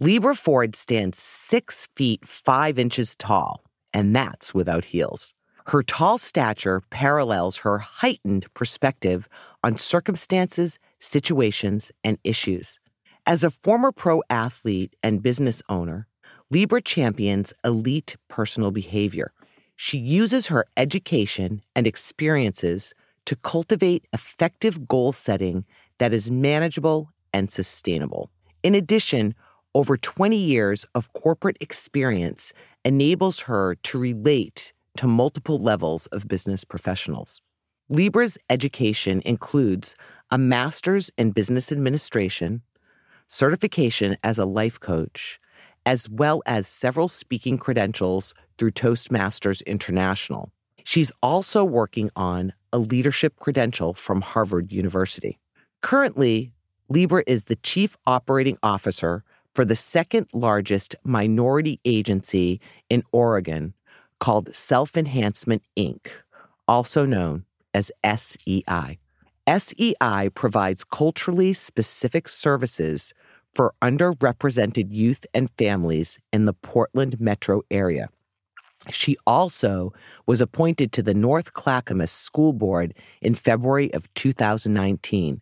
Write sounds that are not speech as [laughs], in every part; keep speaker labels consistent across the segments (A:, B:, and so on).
A: Libra Ford stands six feet five inches tall, and that's without heels. Her tall stature parallels her heightened perspective on circumstances, situations, and issues. As a former pro athlete and business owner, Libra champions elite personal behavior. She uses her education and experiences to cultivate effective goal setting that is manageable and sustainable. In addition, over 20 years of corporate experience enables her to relate to multiple levels of business professionals. Libra's education includes a master's in business administration, certification as a life coach, as well as several speaking credentials through Toastmasters International. She's also working on a leadership credential from Harvard University. Currently, Libra is the chief operating officer for the second largest minority agency in Oregon called Self Enhancement Inc., also known as SEI. SEI provides culturally specific services for underrepresented youth and families in the Portland metro area. She also was appointed to the North Clackamas School Board in February of 2019,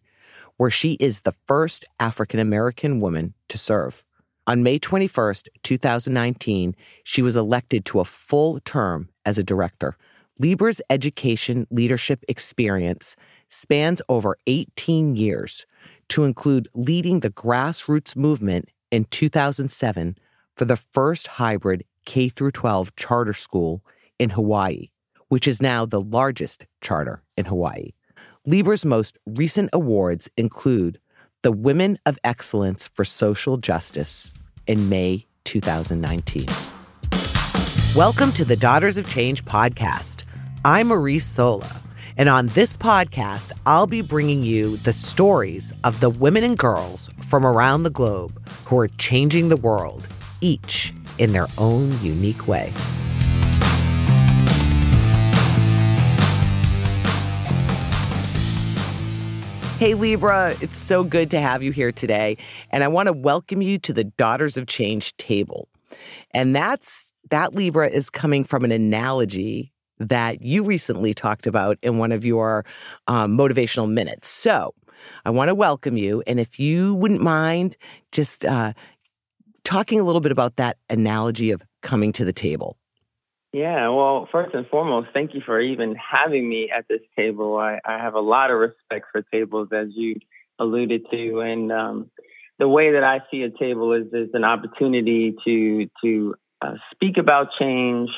A: where she is the first African American woman to serve. On May 21st, 2019, she was elected to a full term as a director. Libra's education leadership experience spans over 18 years to include leading the grassroots movement in 2007 for the first hybrid K 12 charter school in Hawaii, which is now the largest charter in Hawaii. Libra's most recent awards include the Women of Excellence for Social Justice in May 2019. Welcome to the Daughters of Change podcast. I'm Maurice Sola, and on this podcast, I'll be bringing you the stories of the women and girls from around the globe who are changing the world, each in their own unique way. Hey, Libra, it's so good to have you here today. And I want to welcome you to the Daughters of Change table. And that's that Libra is coming from an analogy that you recently talked about in one of your um, motivational minutes. So I want to welcome you. And if you wouldn't mind just uh, talking a little bit about that analogy of coming to the table.
B: Yeah, well, first and foremost, thank you for even having me at this table. I, I have a lot of respect for tables, as you alluded to, and um, the way that I see a table is is an opportunity to to uh, speak about change,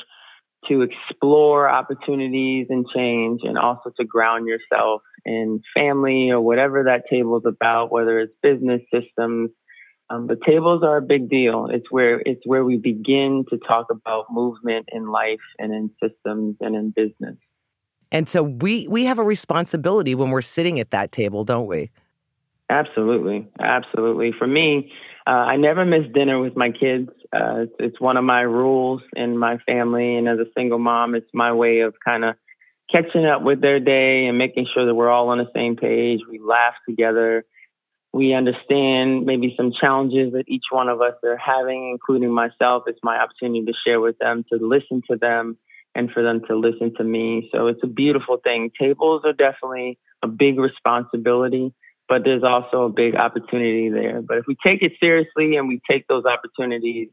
B: to explore opportunities and change, and also to ground yourself in family or whatever that table is about, whether it's business systems, um, but tables are a big deal. It's where it's where we begin to talk about movement in life and in systems and in business.
A: And so we we have a responsibility when we're sitting at that table, don't we?
B: Absolutely, absolutely. For me, uh, I never miss dinner with my kids. Uh, it's, it's one of my rules in my family, and as a single mom, it's my way of kind of catching up with their day and making sure that we're all on the same page. We laugh together we understand maybe some challenges that each one of us are having, including myself. It's my opportunity to share with them, to listen to them, and for them to listen to me. So it's a beautiful thing. Tables are definitely a big responsibility, but there's also a big opportunity there. But if we take it seriously and we take those opportunities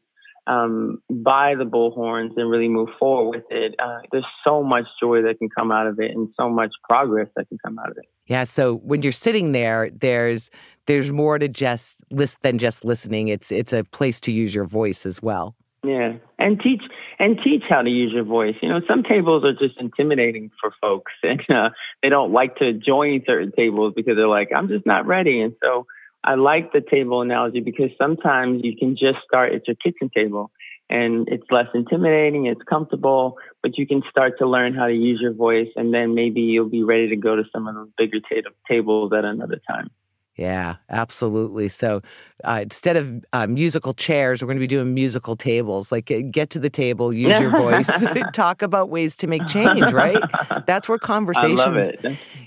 B: um, by the bullhorns and really move forward with it, uh, there's so much joy that can come out of it and so much progress that can come out of it.
A: Yeah. So when you're sitting there, there's there's more to just list than just listening. It's it's a place to use your voice as well.
B: Yeah, and teach and teach how to use your voice. You know, some tables are just intimidating for folks, [laughs] and uh, they don't like to join certain tables because they're like, "I'm just not ready." And so I like the table analogy because sometimes you can just start at your kitchen table and it's less intimidating, it's comfortable, but you can start to learn how to use your voice and then maybe you'll be ready to go to some of those bigger t- tables at another time.
A: Yeah, absolutely. So uh, instead of uh, musical chairs, we're going to be doing musical tables. Like get to the table, use your voice, [laughs] [laughs] talk about ways to make change. Right? That's where conversations. I love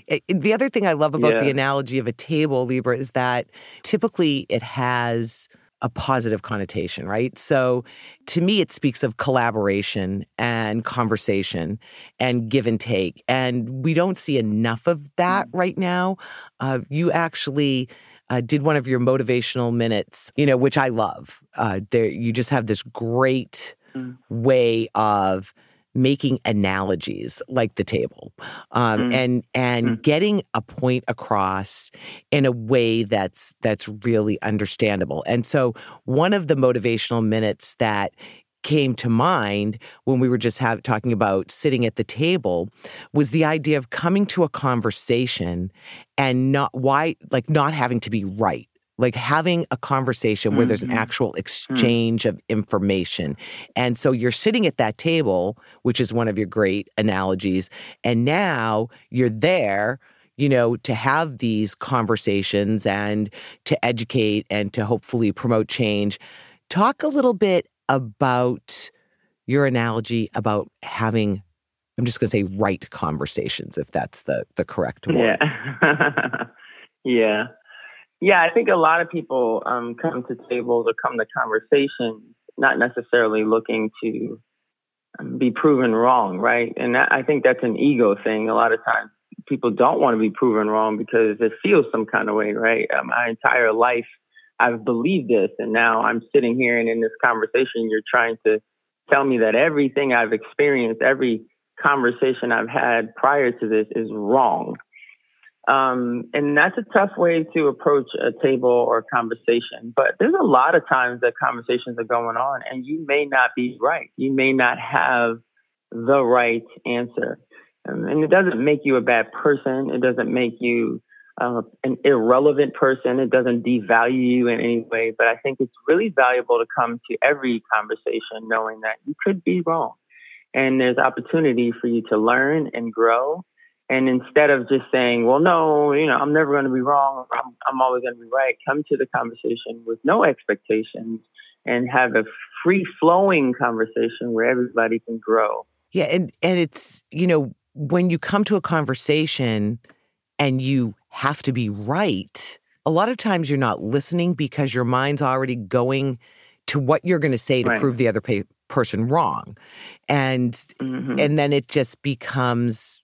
A: it. The other thing I love about yeah. the analogy of a table, Libra, is that typically it has a positive connotation, right? So to me, it speaks of collaboration and conversation and give and take. And we don't see enough of that mm. right now. Uh, you actually uh, did one of your motivational minutes, you know, which I love. Uh, there, you just have this great mm. way of making analogies like the table um, mm. and and mm. getting a point across in a way that's that's really understandable and so one of the motivational minutes that came to mind when we were just have, talking about sitting at the table was the idea of coming to a conversation and not why like not having to be right like having a conversation where mm-hmm. there's an mm-hmm. actual mm. exchange mm-hmm. of information. And so you're sitting at that table, which is one of your great analogies, and now you're there, you know, to have these conversations and to educate and to hopefully promote change. Talk a little bit about your analogy about having I'm just going to say right conversations if that's the the correct
B: word. Yeah. [laughs] yeah. Yeah, I think a lot of people um, come to tables or come to conversations not necessarily looking to um, be proven wrong, right? And that, I think that's an ego thing. A lot of times people don't want to be proven wrong because it feels some kind of way, right? Uh, my entire life, I've believed this, and now I'm sitting here and in this conversation, you're trying to tell me that everything I've experienced, every conversation I've had prior to this is wrong. Um, and that's a tough way to approach a table or a conversation. But there's a lot of times that conversations are going on and you may not be right. You may not have the right answer. Um, and it doesn't make you a bad person. It doesn't make you uh, an irrelevant person. It doesn't devalue you in any way. But I think it's really valuable to come to every conversation knowing that you could be wrong. And there's opportunity for you to learn and grow and instead of just saying, well, no, you know, I'm never going to be wrong, I'm, I'm always going to be right, come to the conversation with no expectations and have a free flowing conversation where everybody can grow.
A: Yeah. And, and it's, you know, when you come to a conversation and you have to be right, a lot of times you're not listening because your mind's already going to what you're going to say to right. prove the other person wrong. And, mm-hmm. and then it just becomes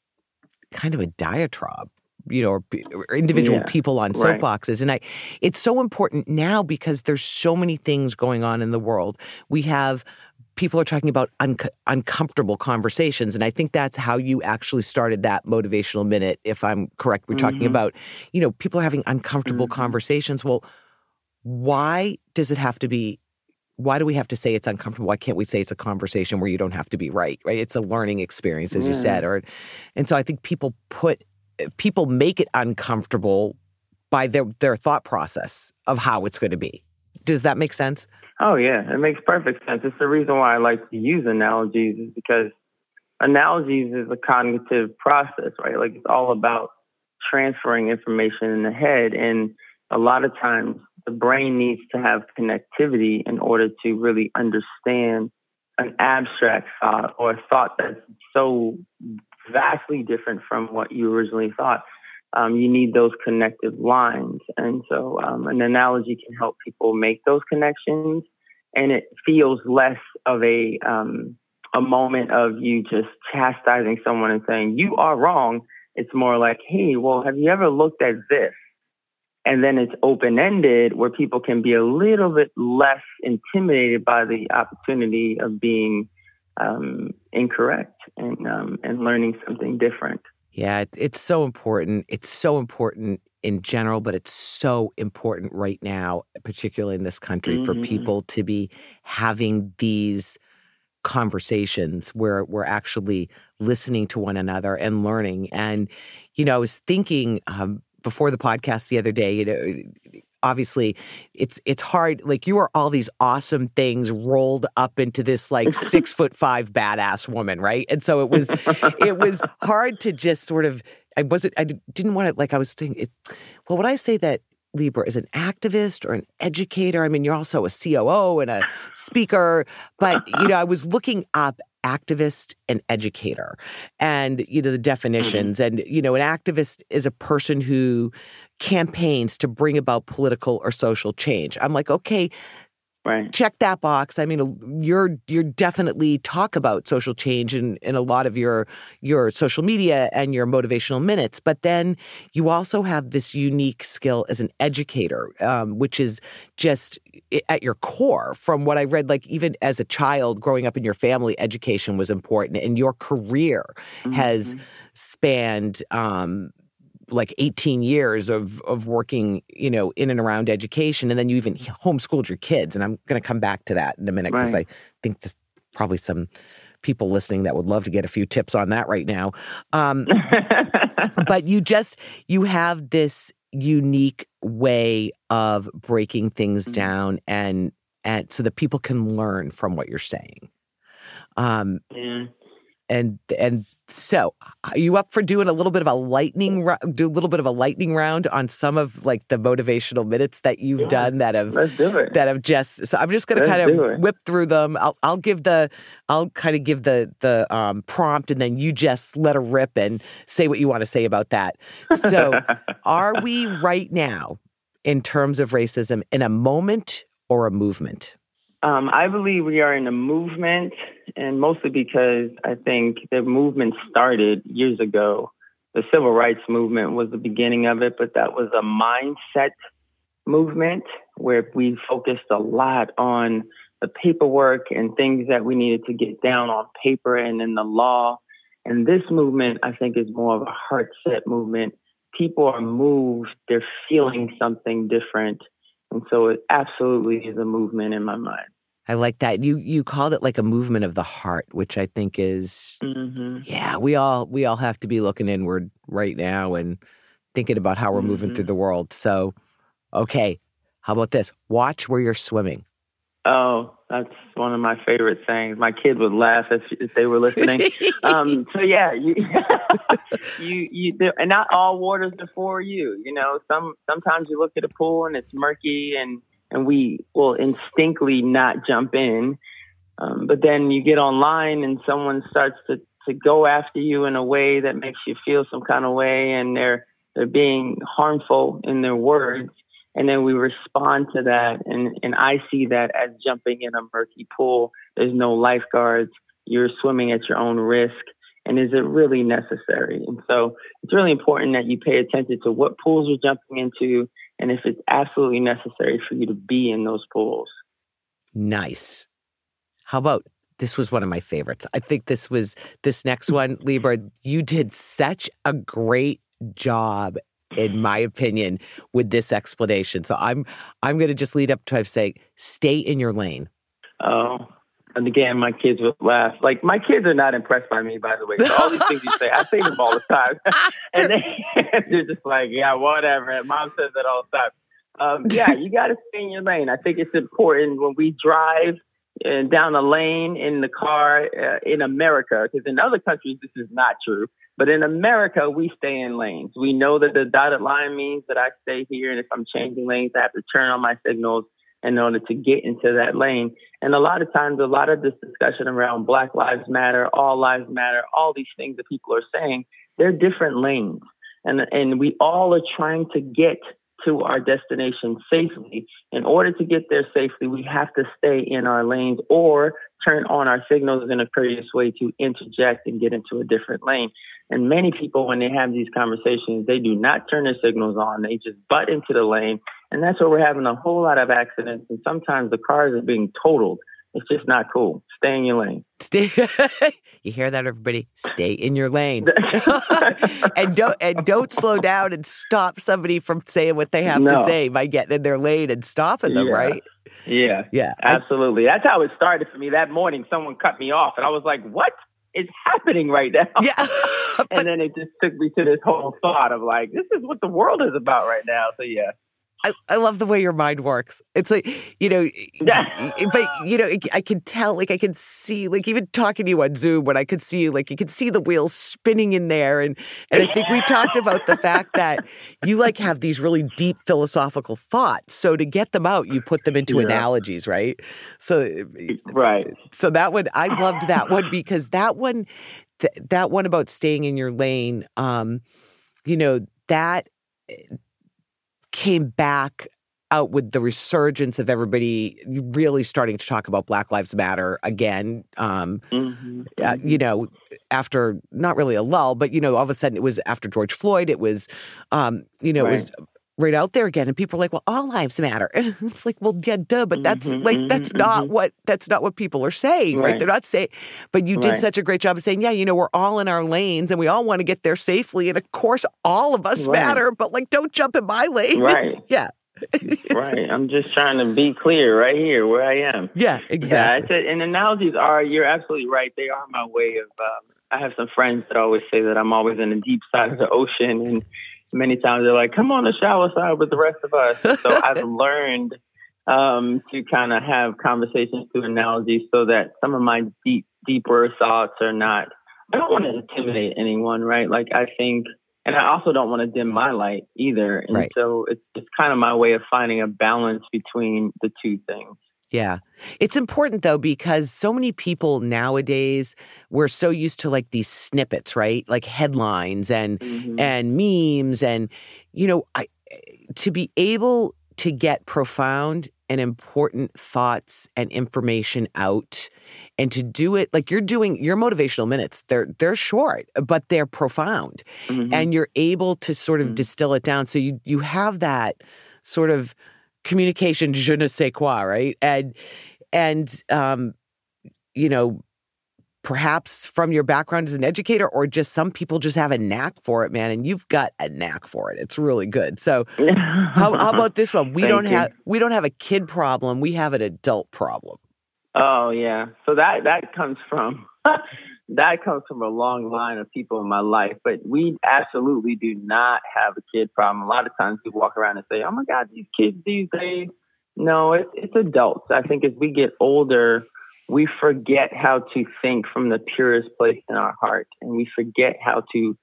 A: kind of a diatribe you know, or, or individual yeah, people on soapboxes. Right. And I, it's so important now because there's so many things going on in the world. We have people are talking about un- uncomfortable conversations, and I think that's how you actually started that motivational minute. If I'm correct, we're mm-hmm. talking about, you know, people are having uncomfortable mm-hmm. conversations. Well, why does it have to be why do we have to say it's uncomfortable? Why can't we say it's a conversation where you don't have to be right? Right? It's a learning experience, as yeah. you said. Mm. Or, and so I think people put people make it uncomfortable by their their thought process of how it's going to be. Does that make sense?
B: Oh yeah, it makes perfect sense. It's the reason why I like to use analogies is because analogies is a cognitive process, right? Like it's all about transferring information in the head and a lot of times the brain needs to have connectivity in order to really understand an abstract thought or a thought that's so vastly different from what you originally thought. Um, you need those connected lines. And so um, an analogy can help people make those connections. And it feels less of a, um, a moment of you just chastising someone and saying, you are wrong. It's more like, hey, well, have you ever looked at this? And then it's open ended where people can be a little bit less intimidated by the opportunity of being um, incorrect and, um, and learning something different.
A: Yeah, it's so important. It's so important in general, but it's so important right now, particularly in this country, mm-hmm. for people to be having these conversations where we're actually listening to one another and learning. And, you know, I was thinking um, before the podcast the other day, you know, obviously it's it's hard like you are all these awesome things rolled up into this like [laughs] six foot five badass woman right? And so it was it was [laughs] hard to just sort of i wasn't i didn't want to like i was saying it, well would i say that libra is an activist or an educator i mean you're also a coo and a speaker but you know i was looking up activist and educator and you know the mm-hmm. definitions mm-hmm. and you know an activist is a person who campaigns to bring about political or social change. I'm like, okay,
B: Right.
A: check that box. I mean, you're you're definitely talk about social change in, in a lot of your your social media and your motivational minutes, but then you also have this unique skill as an educator, um, which is just at your core. From what I read, like even as a child growing up in your family, education was important, and your career mm-hmm. has spanned um, like 18 years of of working, you know, in and around education, and then you even homeschooled your kids. And I'm going to come back to that in a minute because right. I think there's probably some people listening that would love to get a few tips on that right now. Um, [laughs] but you just you have this unique way of breaking things mm-hmm. down and and so that people can learn from what you're saying. Um, yeah. And and so, are you up for doing a little bit of a lightning do a little bit of a lightning round on some of like the motivational minutes that you've yeah, done that have do that have just so I'm just going to kind of whip through them. I'll I'll give the I'll kind of give the the um, prompt and then you just let a rip and say what you want to say about that. So, are we [laughs] right now in terms of racism in a moment or a movement?
B: Um, I believe we are in a movement, and mostly because I think the movement started years ago. The civil rights movement was the beginning of it, but that was a mindset movement where we focused a lot on the paperwork and things that we needed to get down on paper and in the law. And this movement, I think, is more of a heart set movement. People are moved, they're feeling something different. And so it absolutely is a movement in my mind.
A: I like that. You you called it like a movement of the heart, which I think is mm-hmm. yeah, we all we all have to be looking inward right now and thinking about how we're mm-hmm. moving through mm-hmm. the world. So, okay, how about this? Watch where you're swimming.
B: Oh, that's one of my favorite sayings. My kids would laugh if, if they were listening. [laughs] um, so yeah, you, [laughs] you, you, and not all waters are for you. You know, some sometimes you look at a pool and it's murky and and we will instinctively not jump in. Um, but then you get online and someone starts to, to go after you in a way that makes you feel some kind of way and they're they're being harmful in their words and then we respond to that and, and I see that as jumping in a murky pool. There's no lifeguards, you're swimming at your own risk. And is it really necessary? And so it's really important that you pay attention to what pools you're jumping into and if it's absolutely necessary for you to be in those pools.
A: Nice. How about this was one of my favorites. I think this was this next one, Libra. You did such a great job, in my opinion, with this explanation. So I'm I'm going to just lead up to say, stay in your lane.
B: Oh, and again, my kids would laugh. Like my kids are not impressed by me, by the way. So all these things you say, I say them all the time, [laughs] [laughs] and they, [laughs] they're just like, yeah, whatever. And mom says it all the time. Um, yeah, you got to stay in your lane. I think it's important when we drive uh, down a lane in the car uh, in America, because in other countries this is not true. But in America, we stay in lanes. We know that the dotted line means that I stay here, and if I'm changing lanes, I have to turn on my signals in order to get into that lane. And a lot of times, a lot of this discussion around Black Lives Matter, All Lives Matter, all these things that people are saying, they're different lanes. And, and we all are trying to get to our destination safely. In order to get there safely, we have to stay in our lanes or turn on our signals in a courteous way to interject and get into a different lane. And many people, when they have these conversations, they do not turn their signals on. They just butt into the lane and that's where we're having a whole lot of accidents. And sometimes the cars are being totaled. It's just not cool. Stay in your lane.
A: Stay. [laughs] you hear that, everybody? Stay in your lane, [laughs] and don't and don't slow down and stop somebody from saying what they have no. to say by getting in their lane and stopping them.
B: Yeah.
A: Right?
B: Yeah.
A: Yeah.
B: Absolutely. I, That's how it started for me. That morning, someone cut me off, and I was like, "What is happening right now?"
A: Yeah.
B: but, [laughs] and then it just took me to this whole thought of like, "This is what the world is about right now." So yeah.
A: I, I love the way your mind works. It's like, you know, but, you know, I can tell, like, I can see, like, even talking to you on Zoom when I could see you, like, you could see the wheels spinning in there. And, and I think we talked about the fact that you, like, have these really deep philosophical thoughts. So to get them out, you put them into yeah. analogies, right? So,
B: right.
A: So that one, I loved that one because that one, th- that one about staying in your lane, um, you know, that came back out with the resurgence of everybody really starting to talk about Black Lives Matter again. Um, mm-hmm. uh, you know, after not really a lull, but you know, all of a sudden it was after George Floyd. It was, um, you know, right. it was right out there again and people are like well all lives matter [laughs] and it's like well yeah duh but that's mm-hmm, like that's mm-hmm, not mm-hmm. what that's not what people are saying right, right? they're not saying but you did right. such a great job of saying yeah you know we're all in our lanes and we all want to get there safely and of course all of us matter but like don't jump in my lane
B: right [laughs]
A: yeah
B: right. [laughs] I'm just trying to be clear right here where I am.
A: Yeah, exactly.
B: Yeah, and analogies are, you're absolutely right. They are my way of, um, I have some friends that always say that I'm always in the deep side of the ocean. And many times they're like, come on the shallow side with the rest of us. so [laughs] I've learned um, to kind of have conversations through analogies so that some of my deep, deeper thoughts are not, I don't want to intimidate anyone, right? Like, I think and I also don't want to dim my light either. And right. so it's it's kind of my way of finding a balance between the two things.
A: Yeah. It's important though because so many people nowadays we're so used to like these snippets, right? Like headlines and mm-hmm. and memes and you know, I to be able to get profound and important thoughts and information out and to do it like you're doing your motivational minutes they're they're short but they're profound mm-hmm. and you're able to sort of mm-hmm. distill it down so you you have that sort of communication je ne sais quoi right? And and um you know perhaps from your background as an educator or just some people just have a knack for it man and you've got a knack for it. It's really good. So how, how, [laughs] about this one? We don't you. have we don't have a kid problem we have an adult problem.
B: Oh yeah. So that that comes from [laughs] that comes from a long line of people in my life. But we absolutely do not have a kid problem. A lot of times people walk around and say, "Oh my God, these kids these days." No, it's it's adults. I think as we get older, we forget how to think from the purest place in our heart, and we forget how to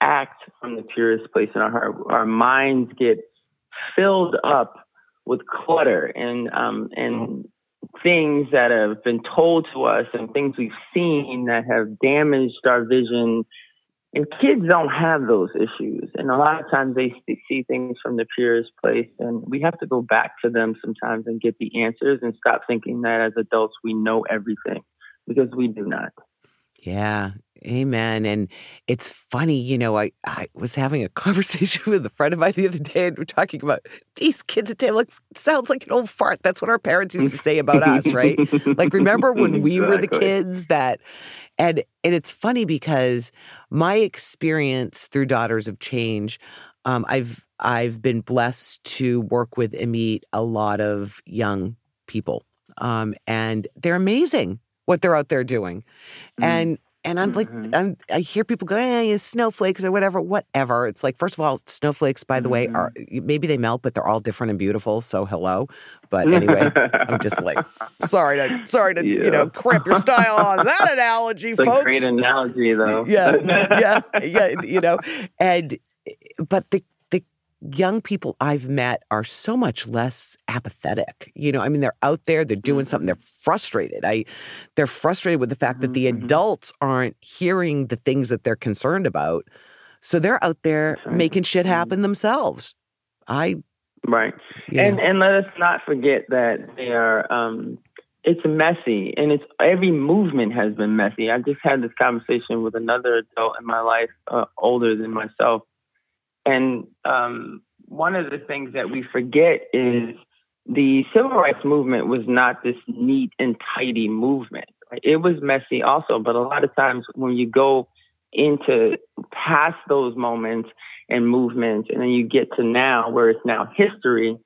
B: act from the purest place in our heart. Our minds get filled up with clutter and um, and things that have been told to us and things we've seen that have damaged our vision. And kids don't have those issues. And a lot of times they see things from the purest place. And we have to go back to them sometimes and get the answers and stop thinking that as adults we know everything because we do not.
A: Yeah, amen. And it's funny, you know, I, I was having a [laughs] conversation with a friend of mine the other day, and we're talking about these kids at table. Like, sounds like an old fart. That's what our parents used to say about us, right? like, remember when [laughs] we exactly. were the kids that, and and it's funny because my experience through Daughters of Change, um, I've I've been blessed to work with and meet a lot of young people, um, and they're amazing what they're out there doing. Mm-hmm. And and I'm like, mm-hmm. I'm, i hear people go, "Hey, snowflakes or whatever, whatever." It's like, first of all, snowflakes, by the mm-hmm. way, are mm-hmm. maybe they melt, but they're all different and beautiful. So hello. But anyway, I'm just like, [laughs] sorry to, sorry to, yeah. you know, cramp your style on [laughs] that analogy,
B: it's
A: folks.
B: great analogy, though.
A: yeah, yeah, yeah. You know, [laughs] and but the young people I've met are so much less apathetic. You know, I mean, they're out there, they're doing mm-hmm. something, they're frustrated. I, they're frustrated with the fact that the mm-hmm. adults aren't hearing the things that they're concerned about. So they're out there right. making shit mm-hmm. happen themselves. I,
B: right, and know. and let us not forget that they are. Um, it's messy, and it's every movement has been messy. I just had this conversation with another adult in my life, uh, older than myself, and um, one of the things that we forget is the civil rights movement was not this neat and tidy movement. It was messy also, but a lot of times when you go into past those moments and movements, and then you get to now where it's now history,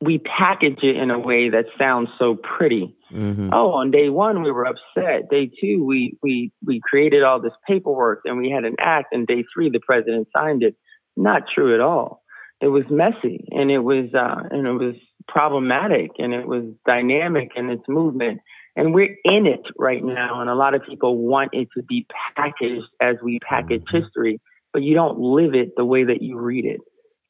B: we package it in a way that sounds so pretty. Mm-hmm. Oh, on day one we were upset. Day two we we we created all this paperwork and we had an act. And day three the president signed it. Not true at all. It was messy and it was uh, and it was problematic and it was dynamic in its movement. And we're in it right now. And a lot of people want it to be packaged as we package history, but you don't live it the way that you read it.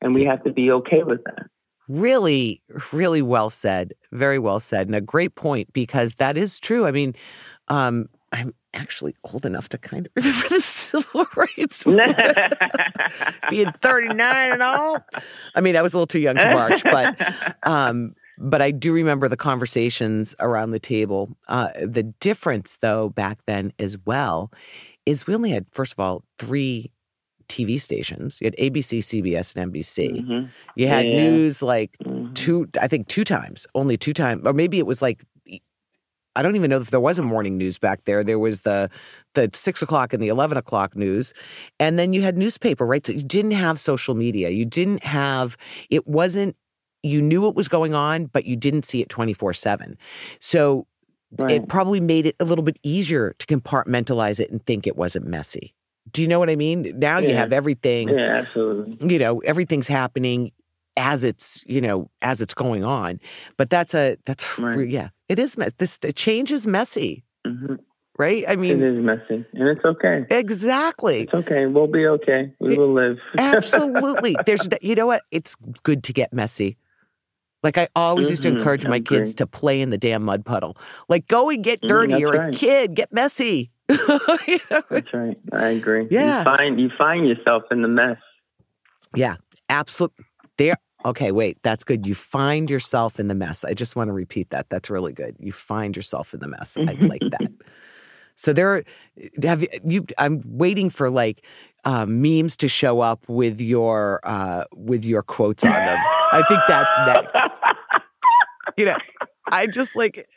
B: And we have to be okay with that.
A: Really, really well said. Very well said. And a great point because that is true. I mean, um, I'm actually old enough to kind of [laughs] remember the civil [laughs] rights [laughs] being 39 and all. I mean, I was a little too young to march, but um, but I do remember the conversations around the table. Uh, the difference, though, back then as well, is we only had, first of all, three TV stations. You had ABC, CBS, and NBC. Mm-hmm. You had yeah. news like mm-hmm. two, I think two times, only two times, or maybe it was like I don't even know if there was a morning news back there. There was the the six o'clock and the eleven o'clock news, and then you had newspaper, right? So you didn't have social media. You didn't have. It wasn't. You knew what was going on, but you didn't see it twenty four seven. So right. it probably made it a little bit easier to compartmentalize it and think it wasn't messy. Do you know what I mean? Now yeah. you have everything.
B: Yeah, absolutely.
A: You know, everything's happening as it's you know as it's going on. But that's a that's right. yeah, it is this change is messy. Mm-hmm. Right? I mean,
B: it is messy, and it's okay.
A: Exactly.
B: It's okay. We'll be okay. We it, will live. [laughs]
A: absolutely. There's, you know what? It's good to get messy. Like I always mm-hmm. used to mm-hmm. encourage my kids to play in the damn mud puddle. Like go and get mm, dirty. Mm, You're right. a kid. Get messy. [laughs]
B: you know? That's right. I agree. Yeah. You find you find yourself in the mess.
A: Yeah, absolutely. There. Okay, wait. That's good. You find yourself in the mess. I just want to repeat that. That's really good. You find yourself in the mess. I like that. So there are, have you, I'm waiting for like uh, memes to show up with your uh, with your quotes on them. I think that's next. [laughs] You know, I just like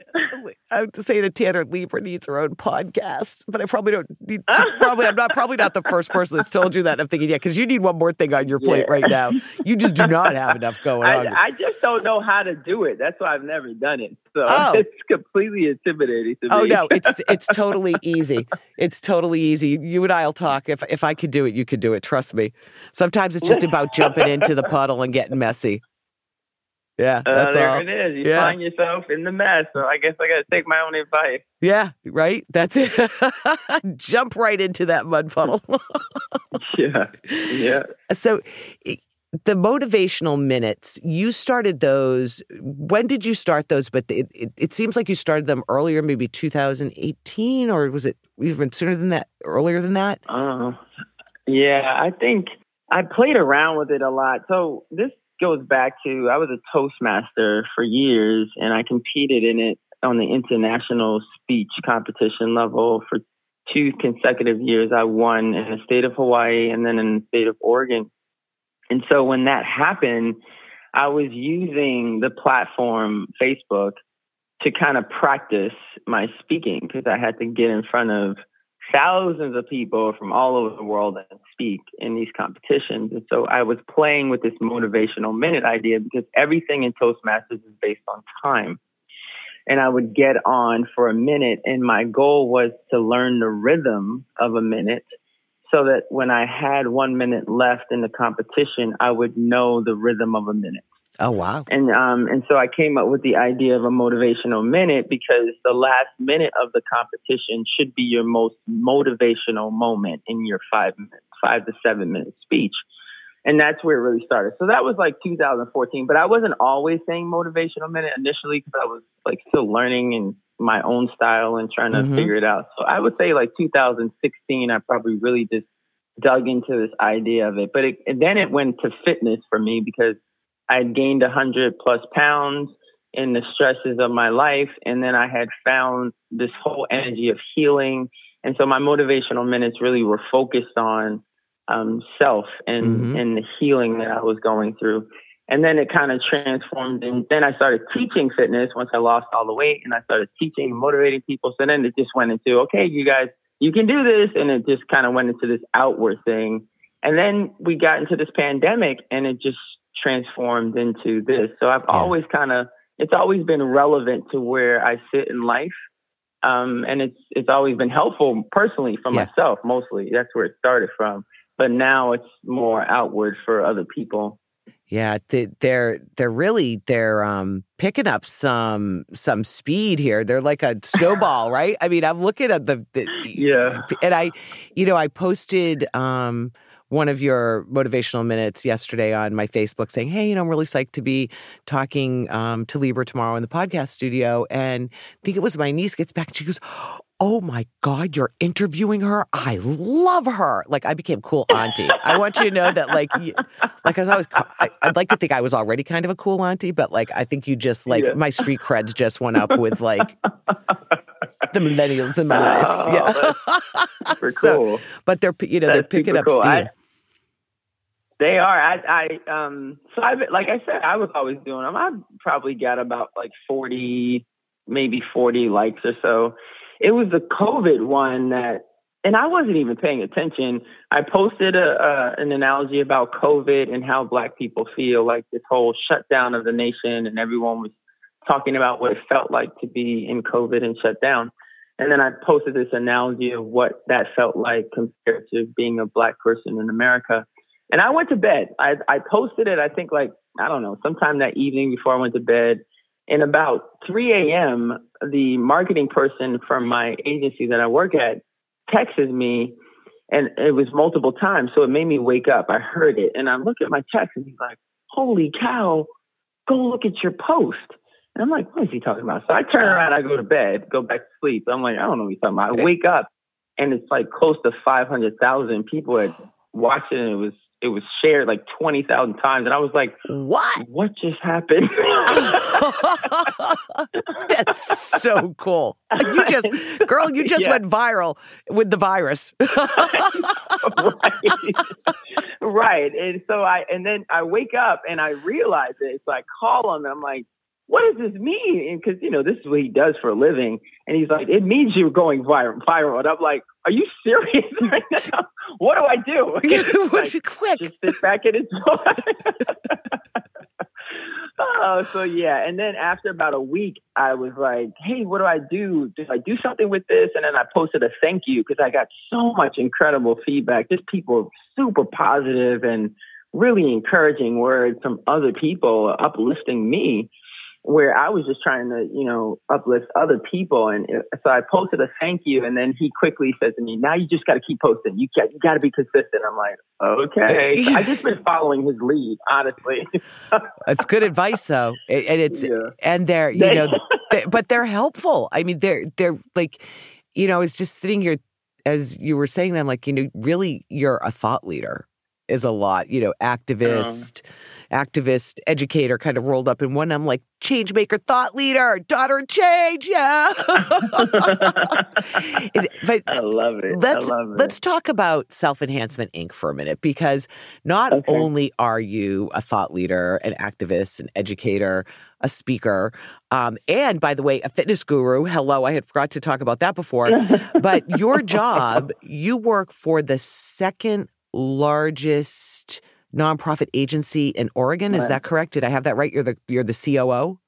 A: I'm saying to Tanner Libra needs her own podcast, but I probably don't need. probably I'm not probably not the first person that's told you that. I'm thinking, yeah, because you need one more thing on your plate yeah. right now. You just do not have [laughs] enough going
B: I,
A: on.
B: I just don't know how to do it. That's why I've never done it. So [laughs] oh. it's completely intimidating to
A: oh, me. Oh no, it's [laughs] it's totally easy. It's totally easy. You and I'll talk. If if I could do it, you could do it. Trust me. Sometimes it's just about jumping into the puddle and getting messy. Yeah, uh, that's
B: there
A: all.
B: it is. You yeah. find yourself in the mess. So I guess I got to take my own advice.
A: Yeah, right. That's it. [laughs] Jump right into that mud puddle. [laughs]
B: yeah, yeah.
A: So, the motivational minutes. You started those. When did you start those? But it, it, it seems like you started them earlier, maybe 2018, or was it even sooner than that? Earlier than that?
B: Uh, yeah, I think I played around with it a lot. So this goes back to I was a Toastmaster for years and I competed in it on the international speech competition level for two consecutive years. I won in the state of Hawaii and then in the state of Oregon. And so when that happened, I was using the platform Facebook to kind of practice my speaking because I had to get in front of thousands of people from all over the world and speak in these competitions. And so I was playing with this motivational minute idea because everything in Toastmasters is based on time. And I would get on for a minute, and my goal was to learn the rhythm of a minute so that when I had one minute left in the competition, I would know the rhythm of a minute.
A: Oh wow!
B: And um and so I came up with the idea of a motivational minute because the last minute of the competition should be your most motivational moment in your five minutes, five to seven minute speech, and that's where it really started. So that was like 2014, but I wasn't always saying motivational minute initially because I was like still learning and my own style and trying to mm-hmm. figure it out. So I would say like 2016, I probably really just dug into this idea of it, but it, then it went to fitness for me because I had gained 100 plus pounds in the stresses of my life. And then I had found this whole energy of healing. And so my motivational minutes really were focused on um, self and, mm-hmm. and the healing that I was going through. And then it kind of transformed. And then I started teaching fitness once I lost all the weight and I started teaching and motivating people. So then it just went into, okay, you guys, you can do this. And it just kind of went into this outward thing. And then we got into this pandemic and it just transformed into this. So I've yeah. always kind of it's always been relevant to where I sit in life. Um, and it's it's always been helpful personally for yeah. myself mostly. That's where it started from. But now it's more outward for other people.
A: Yeah, they're they're really they're um, picking up some some speed here. They're like a snowball, [laughs] right? I mean, I'm looking at the, the
B: yeah,
A: and I, you know, I posted um, one of your motivational minutes yesterday on my Facebook saying, Hey, you know, I'm really psyched to be talking um, to Libra tomorrow in the podcast studio. And I think it was my niece gets back and she goes, oh my God, you're interviewing her. I love her. Like I became cool auntie. I want you to know that like, you, like as I was, I, would like to think I was already kind of a cool auntie, but like, I think you just like, yeah. my street creds just went up with like the millennials in my life. Oh,
B: yeah. [laughs] super so, cool.
A: But they're, you know, that's they're picking up cool. steam. I,
B: they are. I, I, um, so I, like I said, I was always doing them. I probably got about like 40, maybe 40 likes or so it was the COVID one that, and I wasn't even paying attention. I posted a, an analogy about COVID and how Black people feel like this whole shutdown of the nation, and everyone was talking about what it felt like to be in COVID and shut down. And then I posted this analogy of what that felt like compared to being a Black person in America. And I went to bed. I, I posted it, I think, like, I don't know, sometime that evening before I went to bed. And about 3 a.m., the marketing person from my agency that I work at texted me, and it was multiple times. So it made me wake up. I heard it, and I look at my text, and he's like, "Holy cow! Go look at your post." And I'm like, "What is he talking about?" So I turn around, I go to bed, go back to sleep. I'm like, "I don't know what he's talking about." I eh. wake up, and it's like close to 500,000 people had watched it, and it was it was shared like 20,000 times. And I was like,
A: what?
B: What just happened? [laughs]
A: That's so cool. You just, girl, you just yeah. went viral with the virus. [laughs]
B: right. [laughs] right. And so I, and then I wake up and I realize it. So I call him and I'm like, what does this mean? Because, you know, this is what he does for a living. And he's like, it means you're going viral. viral. And I'm like, are you serious [laughs] right [laughs] now? What do I do? [laughs]
A: like, quick.
B: Just sit back and enjoy. oh, so yeah. And then after about a week, I was like, hey, what do I do? Do I do something with this? And then I posted a thank you because I got so much incredible feedback. Just people super positive and really encouraging words from other people uplifting me where I was just trying to, you know, uplift other people. And so I posted a thank you, and then he quickly said to me, "Now you just got to keep posting. You got you got to be consistent." I'm like, "Okay." So I just been following his lead, honestly. [laughs]
A: That's good advice, though, and it's yeah. and they're you know, [laughs] they, but they're helpful. I mean, they're they're like, you know, it's just sitting here as you were saying them, like you know, really, you're a thought leader is a lot, you know, activist. Um activist, educator kind of rolled up in one. I'm like, change maker, thought leader, daughter of change. Yeah. [laughs]
B: but I love it.
A: Let's,
B: love it.
A: let's talk about Self Enhancement Inc. for a minute because not okay. only are you a thought leader, an activist, an educator, a speaker, um, and by the way, a fitness guru. Hello, I had forgot to talk about that before. but your [laughs] job, you work for the second largest nonprofit agency in Oregon. Is that correct? Did I have that right? You're the you're the COO.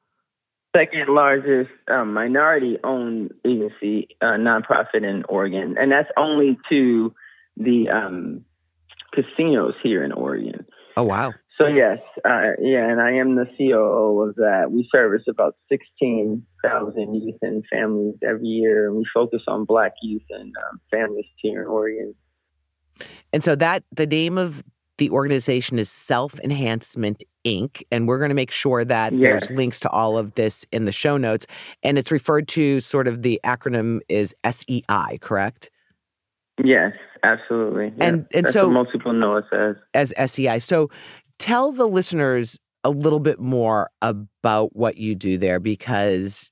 B: Second largest um, minority owned agency uh, nonprofit in Oregon, and that's only to the um, casinos here in Oregon.
A: Oh wow!
B: So yes, uh, yeah, and I am the COO of that. We service about sixteen thousand youth and families every year, and we focus on Black youth and um, families here in Oregon.
A: And so that the name of the organization is Self Enhancement Inc. And we're going to make sure that there's links to all of this in the show notes. And it's referred to sort of the acronym is SEI, correct?
B: Yes, absolutely.
A: Yeah. And and That's so
B: most people know it as
A: as SEI. So tell the listeners a little bit more about what you do there because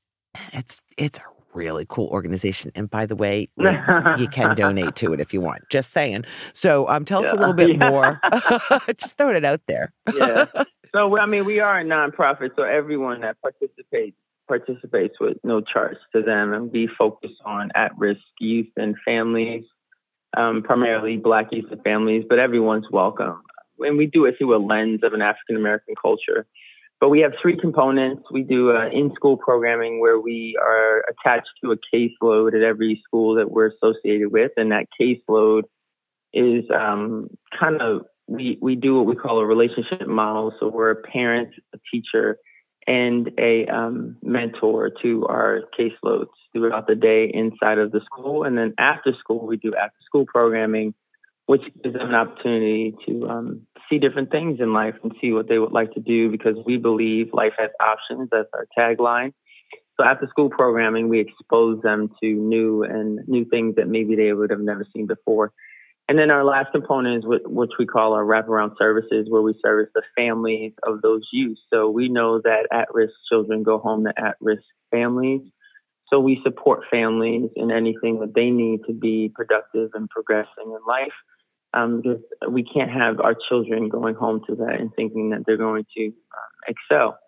A: it's it's a really cool organization. And by the way, [laughs] you can donate to it if you want. Just saying. So um, tell yeah, us a little [laughs] bit yeah. more. [laughs] Just throwing it out there.
B: yeah. So I mean, we are a nonprofit, so everyone that participates participates with no charge to them, and we focus on at-risk youth and families, um, primarily Black youth and families, but everyone's welcome. And we do it through a lens of an African American culture. But we have three components. We do uh, in-school programming where we are attached to a caseload at every school that we're associated with, and that caseload is um, kind of we we do what we call a relationship model. So we're a parent, a teacher, and a um, mentor to our caseloads throughout the day inside of the school, and then after school we do after school programming, which gives them an opportunity to um, see different things in life and see what they would like to do because we believe life has options. That's our tagline. So after school programming, we expose them to new and new things that maybe they would have never seen before. And then our last component is what, which we call our wraparound services, where we service the families of those youth. So we know that at-risk children go home to at-risk families. So we support families in anything that they need to be productive and progressing in life. Um, because we can't have our children going home to that and thinking that they're going to um, excel.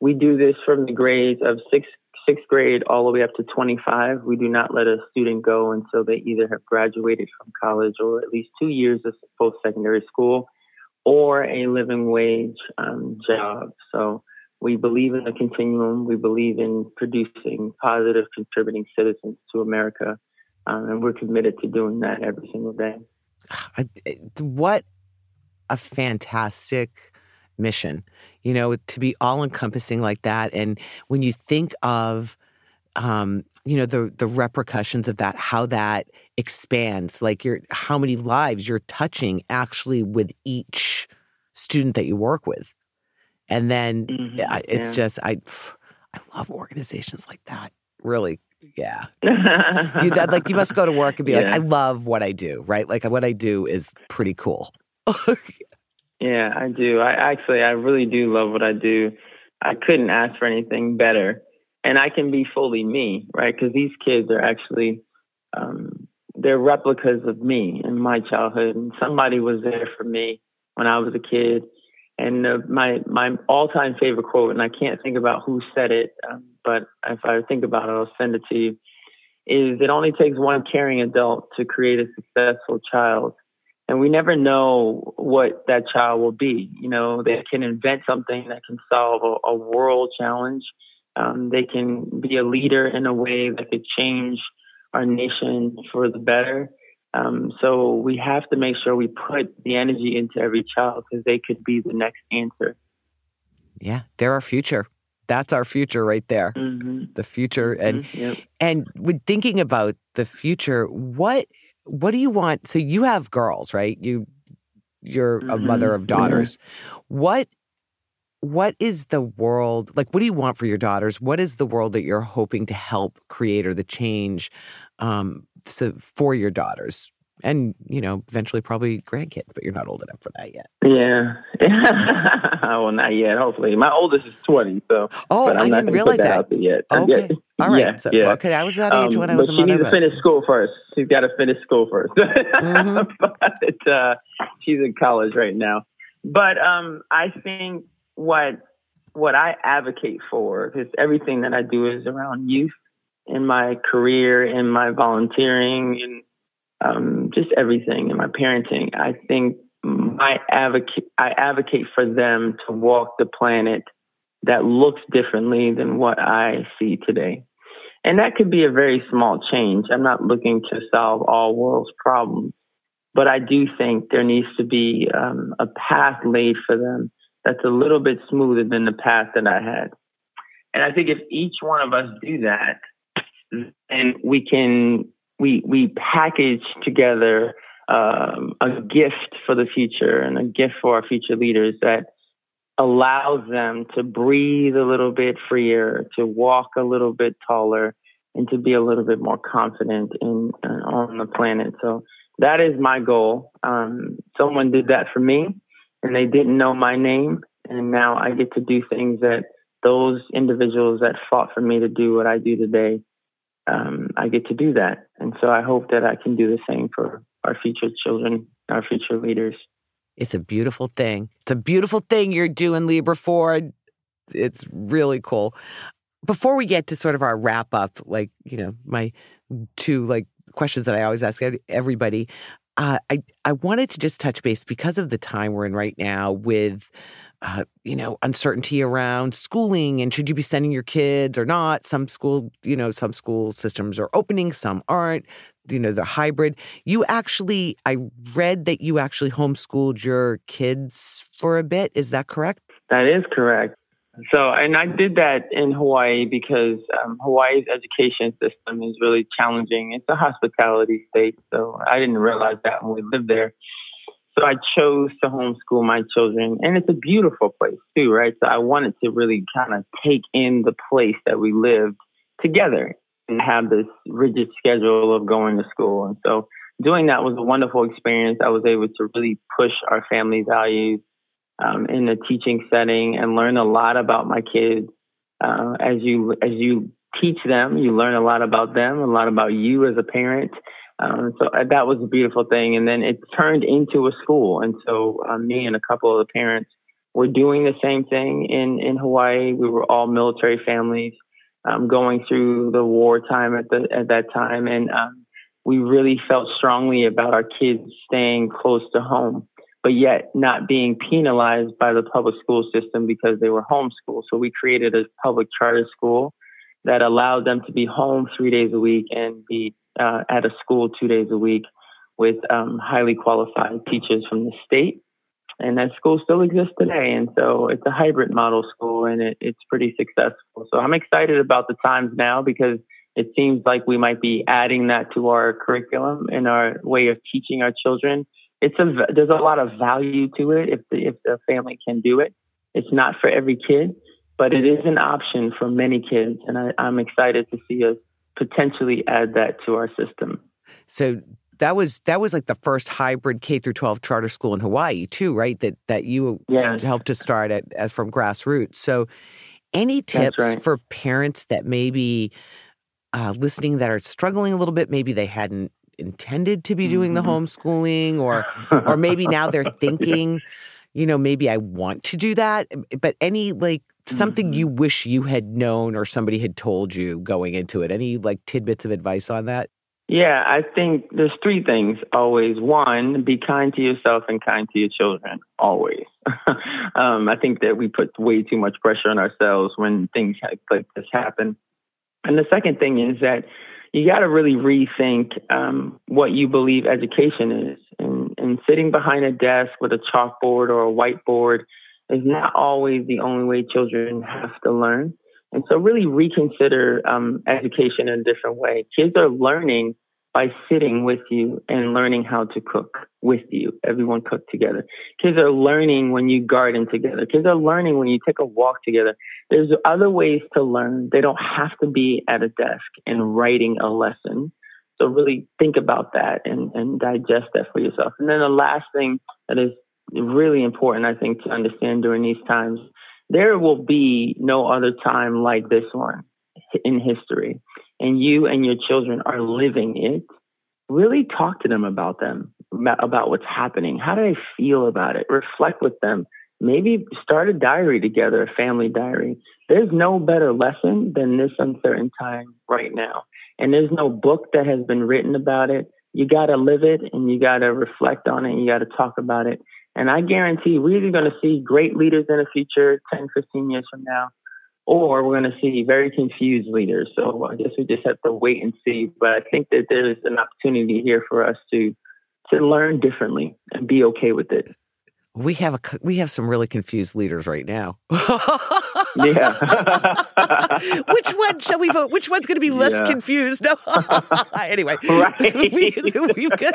B: We do this from the grades of sixth sixth grade all the way up to 25. We do not let a student go until they either have graduated from college or at least two years of post secondary school or a living wage um, job. So we believe in the continuum. We believe in producing positive, contributing citizens to America. Um, and we're committed to doing that every single day.
A: What a fantastic mission, you know, to be all encompassing like that. And when you think of, um, you know, the the repercussions of that, how that expands, like your how many lives you're touching actually with each student that you work with, and then mm-hmm. it's yeah. just I I love organizations like that. Really, yeah. [laughs] you, that, like you must go to work and be yeah. like, I love what I do, right? Like what I do is pretty cool. [laughs]
B: Yeah, I do. I actually, I really do love what I do. I couldn't ask for anything better. And I can be fully me, right? Because these kids are actually, um, they're replicas of me in my childhood. And somebody was there for me when I was a kid. And uh, my my all time favorite quote, and I can't think about who said it, um, but if I think about it, I'll send it to you. Is it only takes one caring adult to create a successful child? and we never know what that child will be. You know, they can invent something that can solve a, a world challenge. Um, they can be a leader in a way that could change our nation for the better. Um, so we have to make sure we put the energy into every child because they could be the next answer.
A: Yeah, they're our future. That's our future right there. Mm-hmm. The future, and mm-hmm. yep. and with thinking about the future, what what do you want? So you have girls, right? You you're mm-hmm. a mother of daughters. Mm-hmm. What what is the world like what do you want for your daughters what is the world that you're hoping to help create or the change um, so for your daughters and you know eventually probably grandkids but you're not old enough for that yet.
B: Yeah. [laughs] Well not yet. Hopefully. My oldest is 20 so
A: oh i didn't realize that,
B: that. yet.
A: Okay. all right. yeah, so, yeah. okay i was that age um, when i was
B: but
A: a
B: she
A: mother
B: needs to finish school first. She's got to finish school 1st mm-hmm. [laughs] but uh, she's in college right now. But um, i think what what i advocate for is everything that i do is around youth in my career in my volunteering and um, just everything in my parenting. I think my advocate, I advocate for them to walk the planet that looks differently than what I see today. And that could be a very small change. I'm not looking to solve all world's problems, but I do think there needs to be um, a path laid for them that's a little bit smoother than the path that I had. And I think if each one of us do that, then we can we we package together um, a gift for the future and a gift for our future leaders that allows them to breathe a little bit freer, to walk a little bit taller, and to be a little bit more confident in uh, on the planet. So that is my goal. Um, someone did that for me, and they didn't know my name, and now I get to do things that those individuals that fought for me to do what I do today um, I get to do that. And so I hope that I can do the same for our future children, our future leaders.
A: It's a beautiful thing. It's a beautiful thing you're doing, Libra Ford. It's really cool. Before we get to sort of our wrap up, like, you know, my two like questions that I always ask everybody, uh, I, I wanted to just touch base because of the time we're in right now with uh, you know, uncertainty around schooling and should you be sending your kids or not. Some school, you know, some school systems are opening, some aren't. You know, they're hybrid. You actually, I read that you actually homeschooled your kids for a bit. Is that correct?
B: That is correct. So, and I did that in Hawaii because um, Hawaii's education system is really challenging. It's a hospitality state, so I didn't realize that when we lived there. So I chose to homeschool my children, and it's a beautiful place too, right? So I wanted to really kind of take in the place that we lived together and have this rigid schedule of going to school. And so doing that was a wonderful experience. I was able to really push our family values um, in a teaching setting and learn a lot about my kids. Uh, as you as you teach them, you learn a lot about them, a lot about you as a parent. Um, so uh, that was a beautiful thing. And then it turned into a school. And so uh, me and a couple of the parents were doing the same thing in in Hawaii. We were all military families um, going through the wartime at the at that time, and um, we really felt strongly about our kids staying close to home, but yet not being penalized by the public school system because they were homeschooled. So we created a public charter school that allowed them to be home three days a week and be uh, at a school two days a week with um, highly qualified teachers from the state and that school still exists today. And so it's a hybrid model school and it, it's pretty successful. So I'm excited about the times now because it seems like we might be adding that to our curriculum and our way of teaching our children. It's a, there's a lot of value to it if the, if the family can do it. It's not for every kid, but it is an option for many kids. And I, I'm excited to see us potentially add that to our system.
A: So that was that was like the first hybrid K through 12 charter school in Hawaii too, right? That that you yes. helped to start at as from grassroots. So, any tips right. for parents that maybe uh, listening that are struggling a little bit? Maybe they hadn't intended to be doing mm-hmm. the homeschooling, or or maybe now they're [laughs] thinking, you know, maybe I want to do that. But any like something mm-hmm. you wish you had known or somebody had told you going into it? Any like tidbits of advice on that?
B: Yeah, I think there's three things always. One, be kind to yourself and kind to your children, always. [laughs] um, I think that we put way too much pressure on ourselves when things like this happen. And the second thing is that you got to really rethink um, what you believe education is. And, and sitting behind a desk with a chalkboard or a whiteboard is not always the only way children have to learn. And so, really reconsider um, education in a different way. Kids are learning by sitting with you and learning how to cook with you. Everyone cook together. Kids are learning when you garden together. Kids are learning when you take a walk together. There's other ways to learn. They don't have to be at a desk and writing a lesson. So really think about that and, and digest that for yourself. And then the last thing that is really important, I think, to understand during these times there will be no other time like this one in history. And you and your children are living it. Really talk to them about them, about what's happening. How do they feel about it? Reflect with them. Maybe start a diary together, a family diary. There's no better lesson than this uncertain time right now. And there's no book that has been written about it. You got to live it and you got to reflect on it and you got to talk about it. And I guarantee we're going to see great leaders in the future 10, 15 years from now, or we're going to see very confused leaders. So I guess we just have to wait and see. But I think that there's an opportunity here for us to to learn differently and be okay with it.
A: We have a we have some really confused leaders right now. [laughs]
B: Yeah. [laughs]
A: Which one shall we vote? Which one's going to be less yeah. confused? No. [laughs] anyway, [laughs]
B: right. we,
A: have got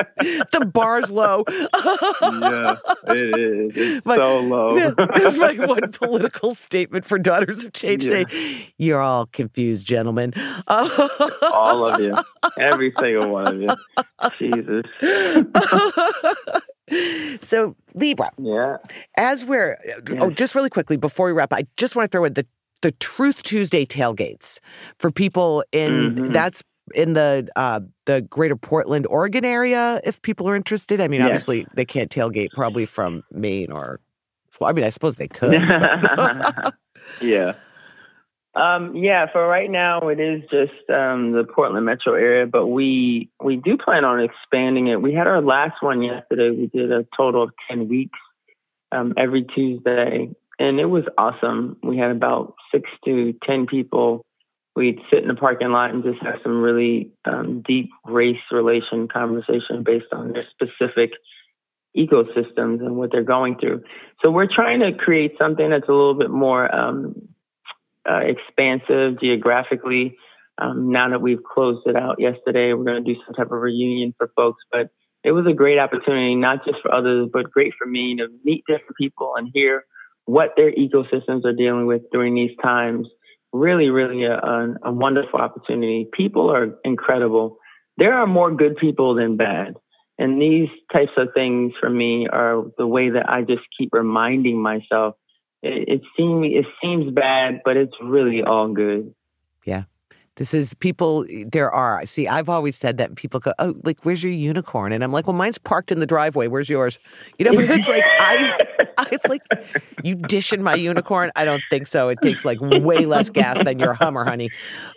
A: the bar's low.
B: yeah, it is. It's but, so low.
A: there's my one political statement for Daughters of Change yeah. Day. You're all confused, gentlemen.
B: all of you. Every single one of you. Jesus. [laughs]
A: So Libra.
B: Yeah.
A: As we're oh, just really quickly before we wrap, I just want to throw in the the Truth Tuesday tailgates for people in mm-hmm. that's in the uh, the greater Portland, Oregon area. If people are interested, I mean, yes. obviously they can't tailgate probably from Maine or. I mean, I suppose they could. [laughs]
B: yeah. Um, yeah, for right now, it is just um, the Portland metro area, but we we do plan on expanding it. We had our last one yesterday. We did a total of ten weeks um, every Tuesday, and it was awesome. We had about six to ten people. We'd sit in the parking lot and just have some really um, deep race relation conversation based on their specific ecosystems and what they're going through. So we're trying to create something that's a little bit more um, uh, expansive geographically. Um, now that we've closed it out yesterday, we're going to do some type of reunion for folks. But it was a great opportunity, not just for others, but great for me to meet different people and hear what their ecosystems are dealing with during these times really, really a, a, a wonderful opportunity. People are incredible. There are more good people than bad. And these types of things for me are the way that I just keep reminding myself. It, it seems it seems bad, but it's really all good.
A: Yeah. This is people, there are. See, I've always said that people go, Oh, like, where's your unicorn? And I'm like, Well, mine's parked in the driveway. Where's yours? You know, [laughs] it's like, I, it's like, you dishing my unicorn? I don't think so. It takes like way less gas than your Hummer, honey.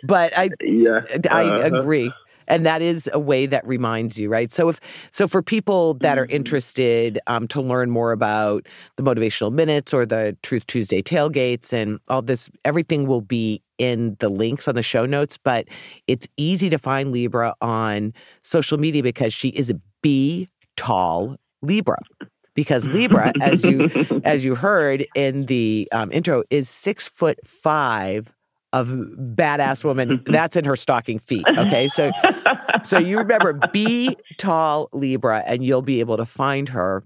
A: But I, [laughs] yeah, I uh-huh. agree and that is a way that reminds you right so if so for people that are mm-hmm. interested um, to learn more about the motivational minutes or the truth tuesday tailgates and all this everything will be in the links on the show notes but it's easy to find libra on social media because she is a b tall libra because libra as you [laughs] as you heard in the um, intro is six foot five of badass woman [laughs] that's in her stocking feet okay so so you remember be tall libra and you'll be able to find her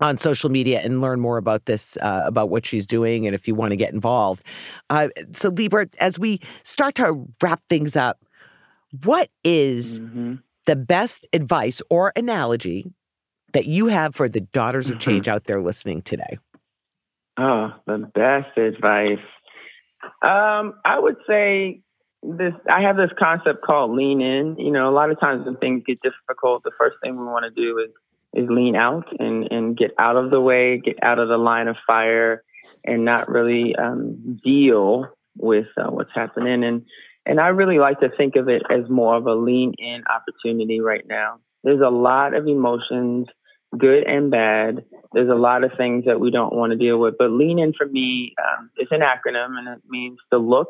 A: on social media and learn more about this uh, about what she's doing and if you want to get involved uh, so libra as we start to wrap things up what is mm-hmm. the best advice or analogy that you have for the daughters of mm-hmm. change out there listening today
B: oh the best advice um, I would say this. I have this concept called lean in. You know, a lot of times when things get difficult, the first thing we want to do is is lean out and and get out of the way, get out of the line of fire, and not really um, deal with uh, what's happening. And and I really like to think of it as more of a lean in opportunity right now. There's a lot of emotions good and bad. There's a lot of things that we don't want to deal with, but lean in for me, um, it's an acronym and it means to look.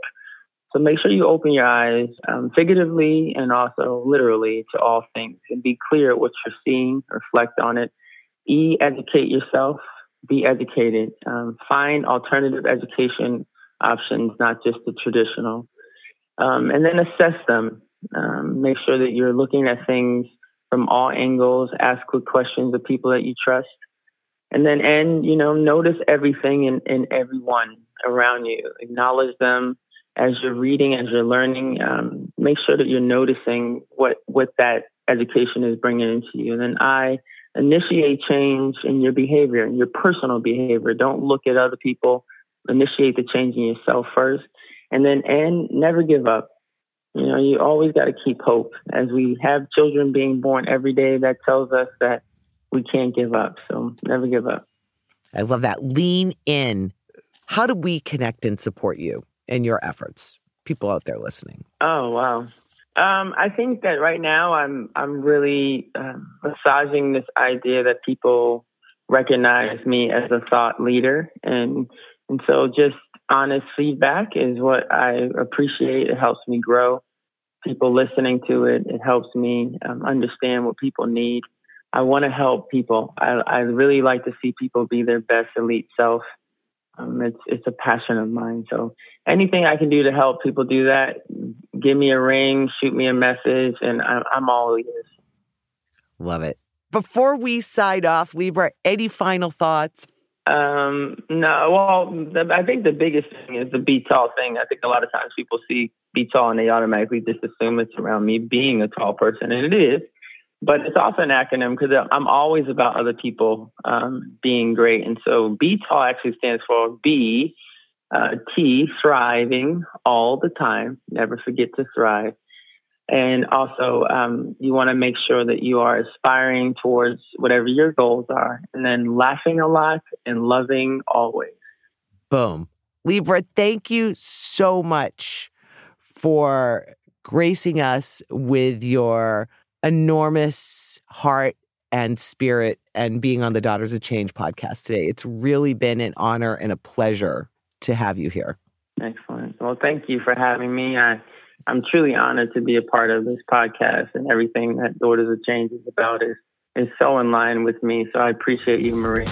B: So make sure you open your eyes um, figuratively and also literally to all things and be clear what you're seeing, reflect on it. E, educate yourself, be educated, um, find alternative education options, not just the traditional. Um, and then assess them. Um, make sure that you're looking at things from all angles, ask good questions of people that you trust. And then, and, you know, notice everything and, everyone around you. Acknowledge them as you're reading, as you're learning. Um, make sure that you're noticing what, what that education is bringing into you. And then I initiate change in your behavior, in your personal behavior. Don't look at other people. Initiate the change in yourself first. And then, and never give up you know, you always got to keep hope. As we have children being born every day, that tells us that we can't give up. So never give up.
A: I love that. Lean in. How do we connect and support you in your efforts? People out there listening.
B: Oh wow. Um, I think that right now I'm I'm really uh, massaging this idea that people recognize me as a thought leader, and and so just honest feedback is what I appreciate. It helps me grow. People listening to it, it helps me um, understand what people need. I want to help people. I, I really like to see people be their best elite self. Um, it's it's a passion of mine. So anything I can do to help people do that, give me a ring, shoot me a message, and I'm, I'm all ears.
A: Love it. Before we sign off, Libra, any final thoughts?
B: Um, no, well, the, I think the biggest thing is the be tall thing. I think a lot of times people see be tall and they automatically just assume it's around me being a tall person, and it is. But it's also an acronym because I'm always about other people um, being great, and so be tall actually stands for B, uh, T, thriving all the time. Never forget to thrive. And also, um, you want to make sure that you are aspiring towards whatever your goals are, and then laughing a lot and loving always.
A: Boom. Libra, thank you so much for gracing us with your enormous heart and spirit and being on the Daughters of Change podcast today. It's really been an honor and a pleasure to have you here.
B: Excellent. Well, thank you for having me. I I'm truly honored to be a part of this podcast and everything that Daughters of Change is about is is so in line with me. So I appreciate you, Marie.